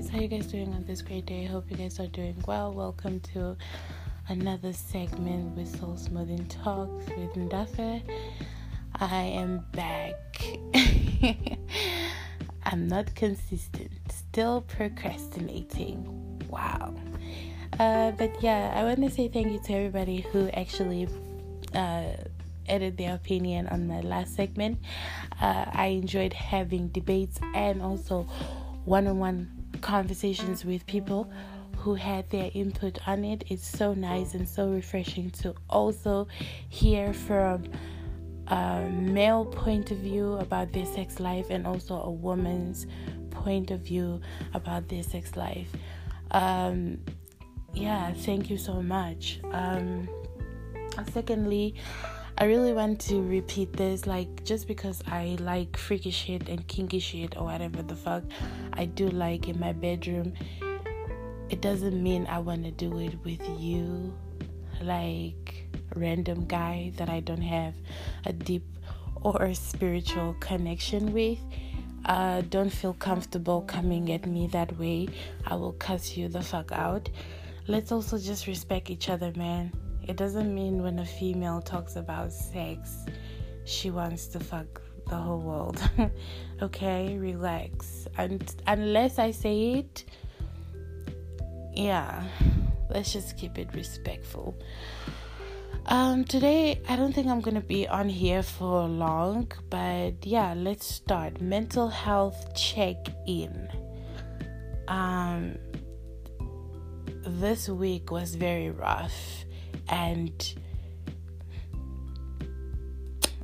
guys? How you guys doing on this great day? Hope you guys are doing well. Welcome to another segment with Soul Smoothing Talks with Ndafe. I am back. I'm not consistent. Still procrastinating. Wow. Uh, but yeah, I want to say thank you to everybody who actually uh, added their opinion on my last segment. Uh, I enjoyed having debates and also one on one conversations with people who had their input on it. It's so nice and so refreshing to also hear from a male point of view about their sex life and also a woman's point of view about their sex life. Um, yeah, thank you so much. Um, secondly, I really want to repeat this, like, just because I like freaky shit and kinky shit or whatever the fuck I do like in my bedroom, it doesn't mean I want to do it with you, like, random guy that I don't have a deep or spiritual connection with. Uh, don't feel comfortable coming at me that way. I will cuss you the fuck out. Let's also just respect each other, man. It doesn't mean when a female talks about sex, she wants to fuck the whole world. okay, relax. And unless I say it, yeah, let's just keep it respectful. Um, today, I don't think I'm gonna be on here for long, but yeah, let's start. Mental health check in. Um, this week was very rough and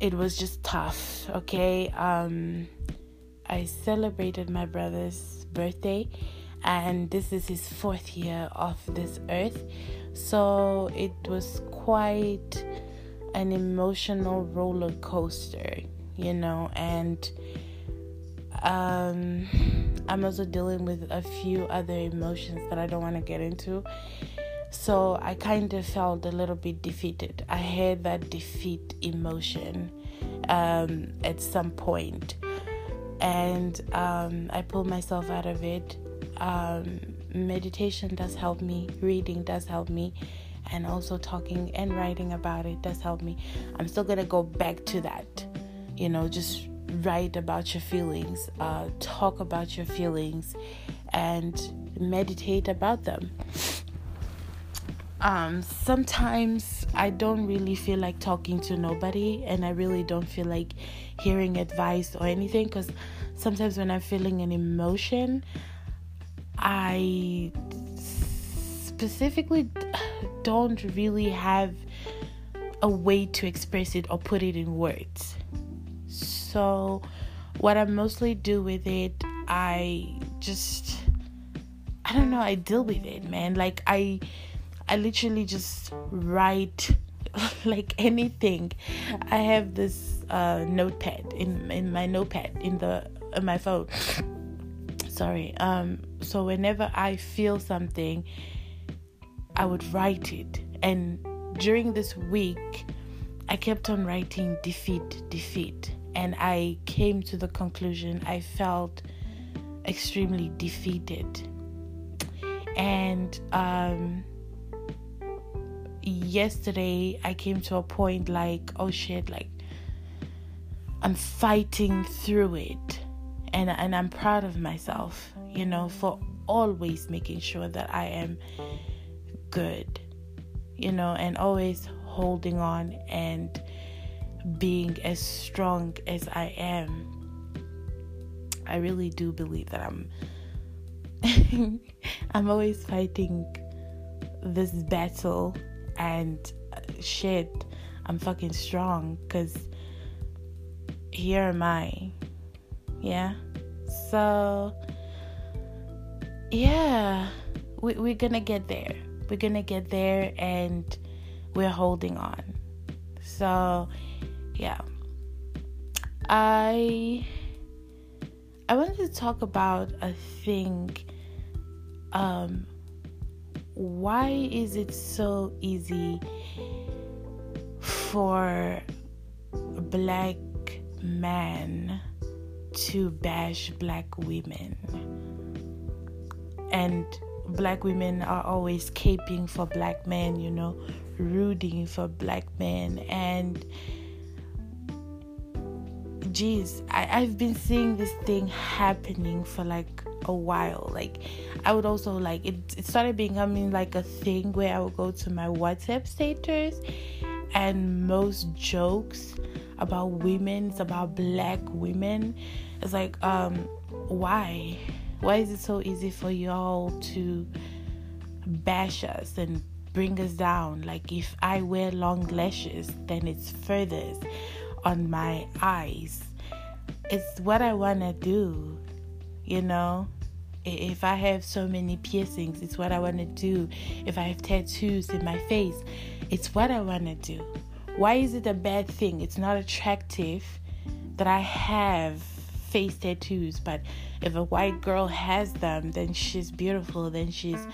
it was just tough okay? Um i celebrated my brother's birthday and this is his fourth year off this earth. So it was quite an emotional roller coaster you know? And um i'm also dealing with a few other emotions that i don't want to get into so I kind of felt a little bit defeated. I had that defeat emotion um, at some point, and um, I pulled myself out of it. Um, meditation does help me, reading does help me, and also talking and writing about it does help me. I'm still gonna go back to that, you know, just write about your feelings, uh, talk about your feelings, and meditate about them um, sometimes I don't really feel like talking to nobody, and I really don't feel like hearing advice or anything because sometimes when I'm feeling an emotion, I specifically don't really have a way to express it or put it in words. So, what I mostly do with it, I just, I don't know, I deal with it, man. Like, I I literally just write like anything. I have this uh, notepad in in my notepad in the in my phone. Sorry. Um. So whenever I feel something, I would write it. And during this week, I kept on writing defeat, defeat, and I came to the conclusion I felt extremely defeated. And um yesterday I came to a point like, oh shit, like I'm fighting through it. And and I'm proud of myself, you know, for always making sure that I am good. You know, and always holding on and being as strong as I am. I really do believe that I'm I'm always fighting this battle and uh, shit, I'm fucking strong because here am I. Yeah. So, yeah, we, we're gonna get there. We're gonna get there and we're holding on. So, yeah. I I wanted to talk about a thing um why is it so easy for black men to bash black women? and black women are always caping for black men, you know, rooting for black men. And geez, I, I've been seeing this thing happening for like a while. Like, I would also like it, it started becoming like a thing where I would go to my WhatsApp status and most jokes about women, it's about black women. It's like, um, why? Why is it so easy for y'all to bash us and bring us down? Like, if I wear long lashes, then it's furthest on my eyes. It's what I want to do, you know? If I have so many piercings, it's what I want to do. If I have tattoos in my face, it's what I want to do. Why is it a bad thing? It's not attractive that I have face tattoos, but if a white girl has them, then she's beautiful, then she's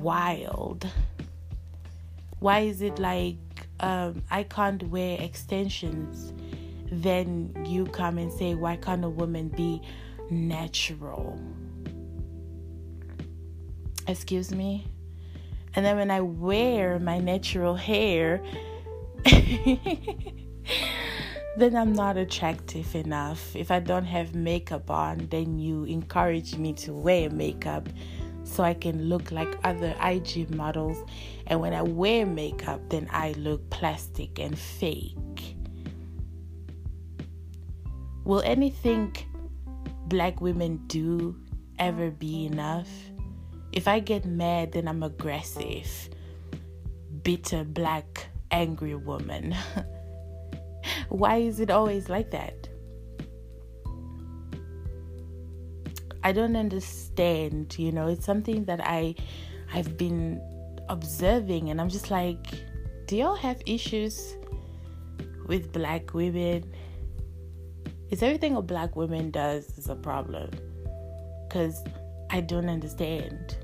wild. Why is it like um, I can't wear extensions? Then you come and say, why can't a woman be natural? Excuse me? And then when I wear my natural hair, then I'm not attractive enough. If I don't have makeup on, then you encourage me to wear makeup so I can look like other IG models. And when I wear makeup, then I look plastic and fake. Will anything black women do ever be enough? If I get mad, then I'm aggressive, bitter, black, angry woman. Why is it always like that? I don't understand, you know, it's something that I I've been observing and I'm just like, do y'all have issues with black women? Is everything a black woman does is a problem? Cuz I don't understand.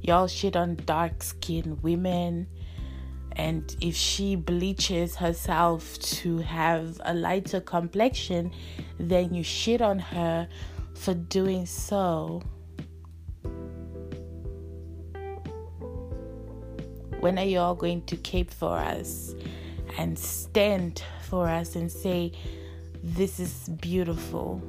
Y'all shit on dark skinned women and if she bleaches herself to have a lighter complexion, then you shit on her for doing so. When are you all going to cape for us and stand for us and say, This is beautiful?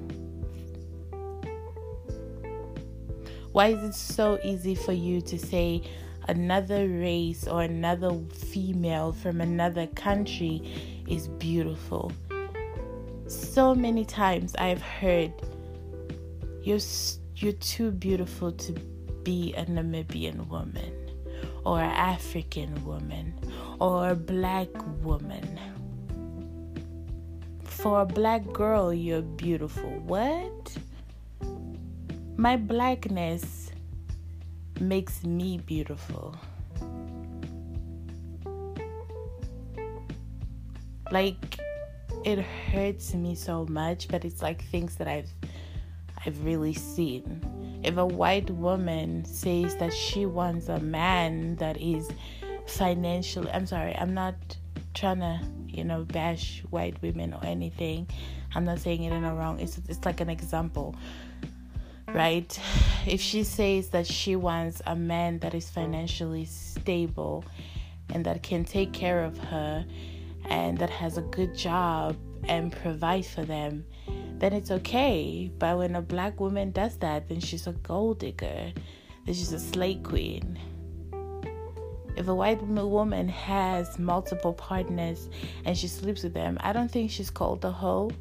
Why is it so easy for you to say, another race or another female from another country is beautiful. So many times I've heard you're you're too beautiful to be a Namibian woman or an African woman or a black woman. For a black girl, you're beautiful. What? My blackness makes me beautiful. Like it hurts me so much, but it's like things that I've I've really seen. If a white woman says that she wants a man that is financially I'm sorry, I'm not trying to, you know, bash white women or anything. I'm not saying it in a wrong. It's it's like an example right? If she says that she wants a man that is financially stable and that can take care of her and that has a good job and provide for them, then it's okay. But when a black woman does that, then she's a gold digger, then she's a slay queen. If a white woman has multiple partners and she sleeps with them, I don't think she's called a hoe.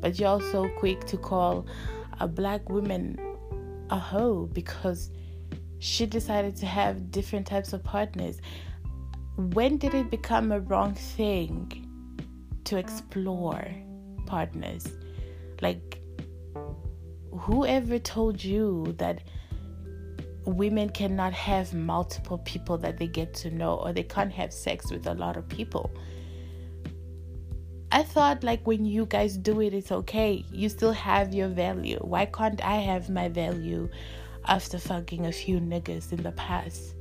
But you're also quick to call a black woman a hoe because she decided to have different types of partners. When did it become a wrong thing to explore partners? Like, whoever told you that women cannot have multiple people that they get to know or they can't have sex with a lot of people? I thought like when you guys do it, it's okay. You still have your value. Why can't I have my value after fucking a few niggas in the past?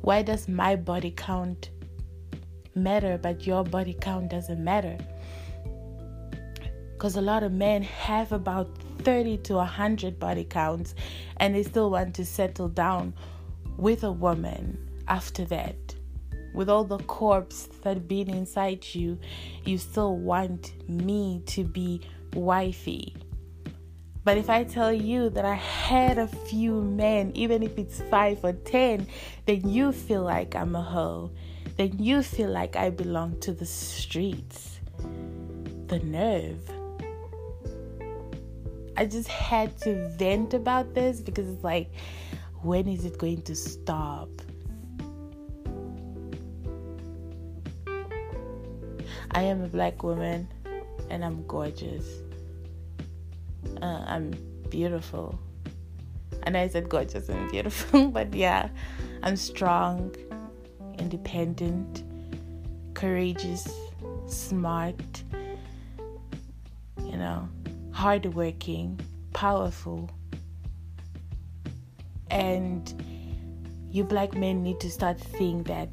Why does my body count matter but your body count doesn't matter? Because a lot of men have about 30 to 100 body counts and they still want to settle down with a woman after that. With all the corpse that been inside you, you still want me to be wifey. But if I tell you that I had a few men, even if it's five or ten, then you feel like I'm a hoe. Then you feel like I belong to the streets. The nerve. I just had to vent about this because it's like, when is it going to stop? I am a black woman and I'm gorgeous. Uh, I'm beautiful. And I said gorgeous and beautiful, but yeah, I'm strong, independent, courageous, smart, you know, hardworking, powerful. And you black men need to start seeing that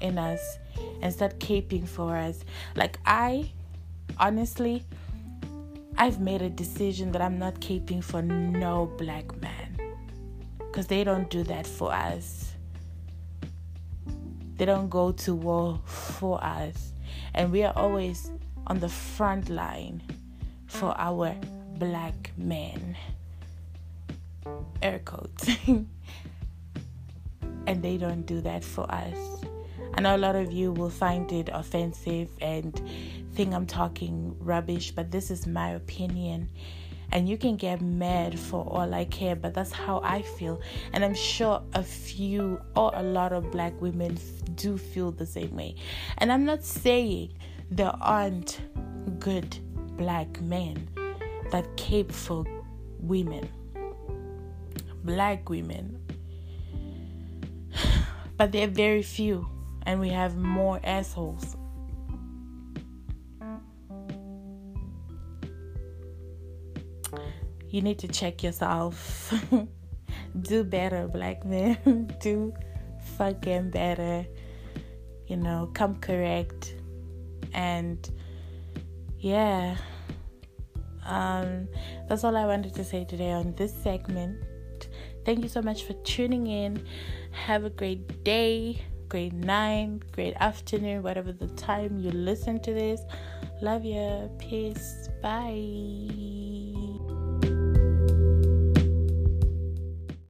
in us and start caping for us. Like, I honestly, I've made a decision that I'm not caping for no black man because they don't do that for us. They don't go to war for us, and we are always on the front line for our black men. Air quotes. and they don't do that for us. I know a lot of you will find it offensive and think I'm talking rubbish, but this is my opinion. And you can get mad for all I care, but that's how I feel. And I'm sure a few or a lot of black women do feel the same way. And I'm not saying there aren't good black men that cape for women, black women, but they're very few and we have more assholes. You need to check yourself. Do better, black men. Do fucking better. You know, come correct. And yeah. Um, that's all I wanted to say today on this segment. Thank you so much for tuning in. Have a great day great night, great afternoon, whatever the time you listen to this. Love you. Peace. Bye.